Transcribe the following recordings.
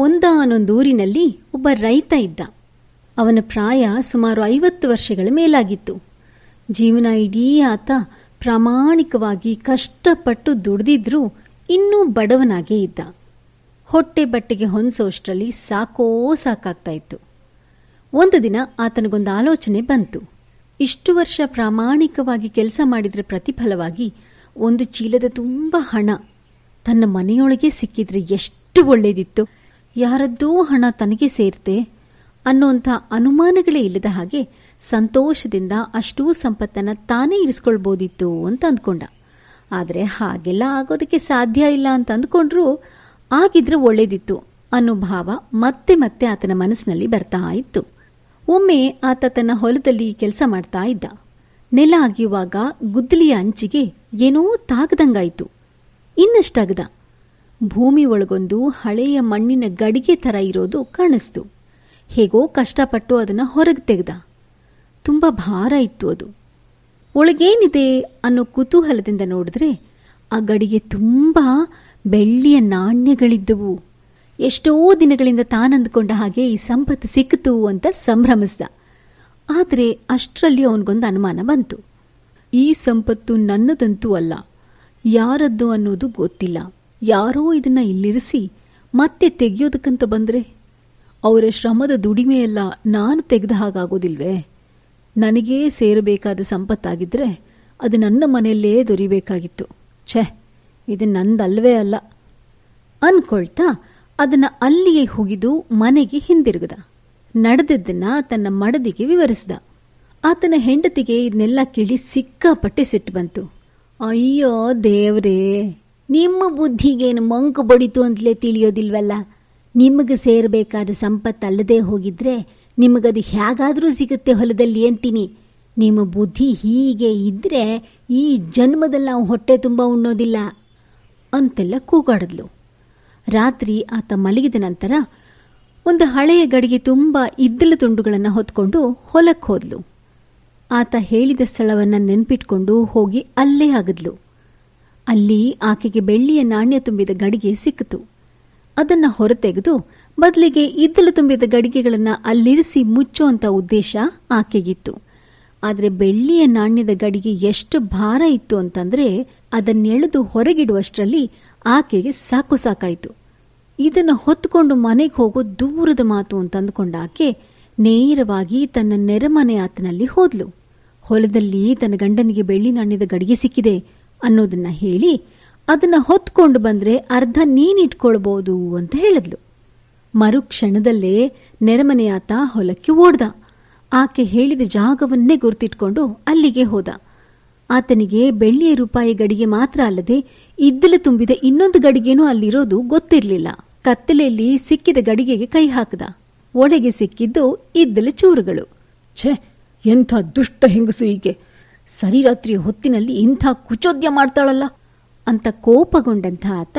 ಒಂದಾನೊಂದೂರಿನಲ್ಲಿ ಒಬ್ಬ ರೈತ ಇದ್ದ. ಅವನ ಪ್ರಾಯ ಸುಮಾರು ಐವತ್ತು ವರ್ಷಗಳ ಮೇಲಾಗಿತ್ತು. ಜೀವನ ಇಡೀ ಆತ ಪ್ರಾಮಾಣಿಕವಾಗಿ ಕಷ್ಟಪಟ್ಟು ದುಡಿದಿದ್ರೂ ಇನ್ನೂ ಬಡವನಾಗೇ ಇದ್ದ. ಹೊಟ್ಟೆ ಬಟ್ಟೆಗೆ ಹೊಂದಿಸೋಷ್ಟರಲ್ಲಿ ಸಾಕೋ ಸಾಕಾಗ್ತಾ ಇತ್ತು. ಒಂದು ದಿನ ಆತನಿಗೊಂದು ಆಲೋಚನೆ ಬಂತು. ಇಷ್ಟು ವರ್ಷ ಪ್ರಾಮಾಣಿಕವಾಗಿ ಕೆಲಸ ಮಾಡಿದ್ರ ಪ್ರತಿಫಲವಾಗಿ ಒಂದು ಚೀಲದ ತುಂಬ ಹಣ ತನ್ನ ಮನೆಯೊಳಗೆ ಸಿಕ್ಕಿದ್ರೆ ಎಷ್ಟು ಒಳ್ಳೇದಿತ್ತು. ಯಾರದ್ದೋ ಹಣ ತನಗೆ ಸೇರ್ತೆ ಅನ್ನೋಂಥ ಅನುಮಾನಗಳೇ ಇಲ್ಲದ ಹಾಗೆ ಸಂತೋಷದಿಂದ ಅಷ್ಟೂ ಸಂಪತ್ತನ್ನು ತಾನೇ ಇರಿಸ್ಕೊಳ್ಬೋದಿತ್ತು ಅಂತ ಅಂದ್ಕೊಂಡ. ಆದರೆ ಹಾಗೆಲ್ಲ ಆಗೋದಕ್ಕೆ ಸಾಧ್ಯ ಇಲ್ಲ ಅಂತ ಅಂದ್ಕೊಂಡ್ರೂ ಆಗಿದ್ರೆ ಒಳ್ಳೇದಿತ್ತು ಅನ್ನೋ ಭಾವ ಮತ್ತೆ ಮತ್ತೆ ಆತನ ಮನಸ್ಸಿನಲ್ಲಿ ಬರ್ತಾ ಇತ್ತು. ಒಮ್ಮೆ ಆತ ತನ್ನ ಹೊಲದಲ್ಲಿ ಕೆಲಸ ಮಾಡ್ತಾ ಇದ್ದ. ನೆಲ ಅಗಿಯುವಾಗ ಗುದ್ದಲಿಯ ಅಂಚಿಗೆ ಏನೋ ತಾಗದಂಗಾಯ್ತು. ಇನ್ನಷ್ಟಾಗದ. ಭೂಮಿ ಒಳಗೊಂದು ಹಳೆಯ ಮಣ್ಣಿನ ಗಡಿಗೆ ಥರ ಇರೋದು ಕಾಣಿಸ್ತು. ಹೇಗೋ ಕಷ್ಟಪಟ್ಟು ಅದನ್ನು ಹೊರಗೆ ತೆಗೆದ. ತುಂಬ ಭಾರ ಇತ್ತು ಅದು. ಒಳಗೇನಿದೆ ಅನ್ನೋ ಕುತೂಹಲದಿಂದ ನೋಡಿದ್ರೆ ಆ ಗಡಿಗೆ ತುಂಬ ಬೆಳ್ಳಿಯ ನಾಣ್ಯಗಳಿದ್ದವು. ಎಷ್ಟೋ ದಿನಗಳಿಂದ ತಾನಂದುಕೊಂಡ ಹಾಗೆ ಈ ಸಂಪತ್ತು ಸಿಕ್ಕಿತು ಅಂತ ಸಂಭ್ರಮಿಸ್ದ. ಆದರೆ ಅಷ್ಟರಲ್ಲಿ ಅವನಿಗೊಂದು ಅನುಮಾನ ಬಂತು. ಈ ಸಂಪತ್ತು ನನ್ನದಂತೂ ಅಲ್ಲ, ಯಾರದ್ದು ಅನ್ನೋದು ಗೊತ್ತಿಲ್ಲ. ಯಾರೋ ಇದನ್ನ ಇಲ್ಲಿರಿಸಿ ಮತ್ತೆ ತೆಗೆಯೋದಕ್ಕಂತ ಬಂದ್ರೆ ಅವರ ಶ್ರಮದ ದುಡಿಮೆಯೆಲ್ಲ ನಾನು ತೆಗೆದ ಹಾಗಾಗೋದಿಲ್ವೇ? ನನಗೇ ಸೇರಬೇಕಾದ ಸಂಪತ್ತಾಗಿದ್ರೆ ಅದು ನನ್ನ ಮನೆಯಲ್ಲೇ ದೊರಿಬೇಕಾಗಿತ್ತು. ಛೆ, ಇದು ನಂದಲ್ವೇ ಅಲ್ಲ. ಅನ್ಕೊಳ್ತಾ ಅದನ್ನ ಅಲ್ಲಿಯೇ ಹುಗಿದು ಮನೆಗೆ ಹಿಂದಿರುಗದ. ನಡೆದದ್ದನ್ನ ತನ್ನ ಮಡದಿಗೆ ವಿವರಿಸಿದ. ಆತನ ಹೆಂಡತಿಗೆ ಇದನ್ನೆಲ್ಲ ಕೇಳಿ ಸಿಕ್ಕಾಪಟ್ಟೆ ಸಿಟ್ಟು ಬಂತು. ಅಯ್ಯೋ ದೇವ್ರೇ! ನಿಮ್ಮ ಬುದ್ಧಿಗೇನು ಮಂಕು ಬಡಿತು ಅಂತಲೇ ತಿಳಿಯೋದಿಲ್ವಲ್ಲ? ನಿಮಗೆ ಸೇರಬೇಕಾದ ಸಂಪತ್ತಲ್ಲದೆ ಹೋಗಿದ್ರೆ ನಿಮಗದು ಹೇಗಾದರೂ ಸಿಗುತ್ತೆ ಹೊಲದಲ್ಲಿ ಅಂತೀನಿ. ನಿಮ್ಮ ಬುದ್ಧಿ ಹೀಗೆ ಇದ್ರೆ ಈ ಜನ್ಮದಲ್ಲಿ ನಾವು ಹೊಟ್ಟೆ ತುಂಬ ಉಣ್ಣೋದಿಲ್ಲ ಅಂತೆಲ್ಲ ಕೂಗಾಡಿದ್ಲು. ರಾತ್ರಿ ಆತ ಮಲಗಿದ ನಂತರ ಒಂದು ಹಳೆಯ ಗಡಿಗೆ ತುಂಬ ಇದ್ದಲ ತುಂಡುಗಳನ್ನು ಹೊತ್ಕೊಂಡು ಹೊಲಕ್ಕೆ ಹೋದ್ಲು. ಆತ ಹೇಳಿದ ಸ್ಥಳವನ್ನು ನೆನ್ಪಿಟ್ಕೊಂಡು ಹೋಗಿ ಅಲ್ಲೇ ಆಗದ್ಲು ಅಲ್ಲಿ ಆಕೆಗೆ ಬೆಳ್ಳಿಯ ನಾಣ್ಯ ತುಂಬಿದ ಗಡಿಗೆ ಸಿಕ್ಕಿತು. ಅದನ್ನ ಹೊರತೆಗೆದು ಬದಲಿಗೆ ಇದ್ದಲು ತುಂಬಿದ ಗಡಿಗೆಗಳನ್ನು ಅಲ್ಲಿರಿಸಿ ಮುಚ್ಚುವಂತ ಉದ್ದೇಶ ಆಕೆಗಿತ್ತು. ಆದರೆ ಬೆಳ್ಳಿಯ ನಾಣ್ಯದ ಗಡಿಗೆ ಎಷ್ಟು ಭಾರ ಇತ್ತು ಅಂತಂದ್ರೆ ಅದನ್ನೆಳೆದು ಹೊರಗಿಡುವಷ್ಟರಲ್ಲಿ ಆಕೆಗೆ ಸಾಕು ಸಾಕಾಯಿತು. ಇದನ್ನು ಹೊತ್ತುಕೊಂಡು ಮನೆಗೆ ಹೋಗೋ ದೂರದ ಮಾತು ಅಂತಂದುಕೊಂಡ ಆಕೆ ನೇರವಾಗಿ ತನ್ನ ನೆರೆಮನೆ ಆತನಲ್ಲಿ ಹೋದ್ಲು. ಹೊಲದಲ್ಲಿ ತನ್ನ ಗಂಡನಿಗೆ ಬೆಳ್ಳಿ ನಾಣ್ಯದ ಗಡಿಗೆ ಸಿಕ್ಕಿದೆ. ಅನ್ನೋದನ್ನ ಹೇಳಿ ಅದನ್ನ ಹೊತ್ಕೊಂಡು ಬಂದ್ರೆ ಅರ್ಧ ನೀನಿಟ್ಕೊಳ್ಬಹುದು ಅಂತ ಹೇಳಿದ್ಲು. ಮರುಕ್ಷಣದಲ್ಲೇ ನೆರೆಮನೆಯಾತ ಹೊಲಕ್ಕೆ ಓಡ್ದ. ಆಕೆ ಹೇಳಿದ ಜಾಗವನ್ನೇ ಗುರ್ತಿಟ್ಕೊಂಡು ಅಲ್ಲಿಗೆ ಹೋದ. ಆತನಿಗೆ ಬೆಳ್ಳಿಯ ರೂಪಾಯಿ ಗಡಿಗೆ ಮಾತ್ರ ಅಲ್ಲದೆ ಇದ್ದಲು ತುಂಬಿದ ಇನ್ನೊಂದು ಗಡಿಗೆನೂ ಅಲ್ಲಿರೋದು ಗೊತ್ತಿರಲಿಲ್ಲ. ಕತ್ತಲೆಯಲ್ಲಿ ಸಿಕ್ಕಿದ ಗಡಿಗೆಗೆ ಕೈ ಹಾಕದ. ಒಳಗೆ ಸಿಕ್ಕಿದ್ದು ಇದ್ದಲು ಚೂರುಗಳು. ಛೇ, ಎಂಥ ದುಷ್ಟ ಹೆಂಗಸು ಹೀಗೆ. ಸರಿ ರಾತ್ರಿ ಹೊತ್ತಿನಲ್ಲಿ ಇಂಥ ಕುಚೋದ್ಯ ಮಾಡ್ತಾಳಲ್ಲ ಅಂತ ಕೋಪಗೊಂಡಂಥ ಆತ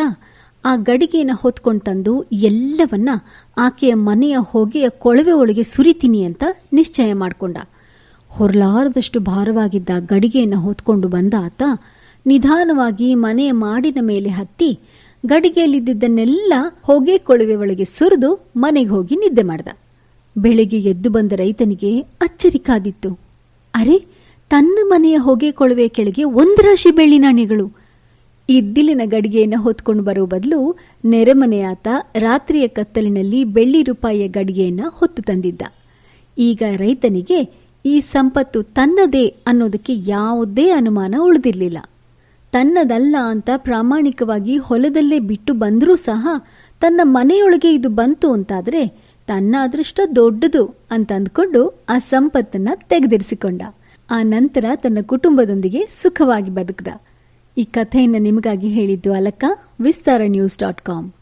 ಆ ಗಡಿಗೆಯನ್ನು ಹೊತ್ಕೊಂಡು ತಂದು ಎಲ್ಲವನ್ನ ಆಕೆಯ ಮನೆಯ ಹೊಗೆಯ ಕೊಳವೆ ಒಳಗೆ ಸುರಿತೀನಿ ಅಂತ ನಿಶ್ಚಯ ಮಾಡಿಕೊಂಡ. ಹೊರಲಾರದಷ್ಟು ಭಾರವಾಗಿದ್ದ ಗಡಿಗೆಯನ್ನು ಹೊತ್ಕೊಂಡು ಬಂದ ಆತ ನಿಧಾನವಾಗಿ ಮನೆಯ ಮಾಡಿನ ಮೇಲೆ ಹತ್ತಿ ಗಡಿಗೆಯಲ್ಲಿದ್ದನ್ನೆಲ್ಲ ಹೊಗೆ ಕೊಳವೆ ಒಳಗೆ ಸುರಿದು ಮನೆಗೆ ಹೋಗಿ ನಿದ್ದೆ ಮಾಡ್ದ. ಬೆಳಿಗ್ಗೆ ಎದ್ದು ಬಂದ ರೈತನಿಗೆ ಅಚ್ಚರಿ ಕಾದಿತ್ತು. ಅರೆ ತನ್ನ ಮನೆಯ ಹೊಗೆ ಕೊಳವೆ ಕೆಳಗೆ ಒಂದು ರಾಶಿ ಬೆಳ್ಳಿ ನಾಣ್ಯಗಳು. ಇದ್ದಿಲಿನ ಗಡಿಗೆಯನ್ನು ಹೊತ್ಕೊಂಡು ಬರೋ ಬದಲು ನೆರೆಮನೆಯಾತ ರಾತ್ರಿಯ ಕತ್ತಲಿನಲ್ಲಿ ಬೆಳ್ಳಿ ರೂಪಾಯಿಯ ಗಡಿಗೆಯನ್ನು ಹೊತ್ತು ತಂದಿದ್ದ. ಈಗ ರೈತನಿಗೆ ಈ ಸಂಪತ್ತು ತನ್ನದೇ ಅನ್ನೋದಕ್ಕೆ ಯಾವುದೇ ಅನುಮಾನ ಉಳಿದಿರಲಿಲ್ಲ. ತನ್ನದಲ್ಲ ಅಂತ ಪ್ರಾಮಾಣಿಕವಾಗಿ ಹೊಲದಲ್ಲೇ ಬಿಟ್ಟು ಬಂದರೂ ಸಹ ತನ್ನ ಮನೆಯೊಳಗೆ ಇದು ಬಂತು ಅಂತಾದರೆ ತನ್ನ ಅದೃಷ್ಟ ದೊಡ್ಡದು ಅಂತ ಅಂದ್ಕೊಂಡು ಆ ಸಂಪತ್ತನ್ನು ತೆಗೆದಿರಿಸಿಕೊಂಡ. ಆ ನಂತರ ತನ್ನ ಕುಟುಂಬದೊಂದಿಗೆ ಸುಖವಾಗಿ ಬದುಕಿದ. ಈ ಕಥೆಯನ್ನು ನಿಮಗಾಗಿ ಹೇಳಿದ್ದು ಅಲಕ್ಕ ವಿಸ್ತಾರ ನ್ಯೂಸ್ ಡಾಟ್ ಕಾಮ್.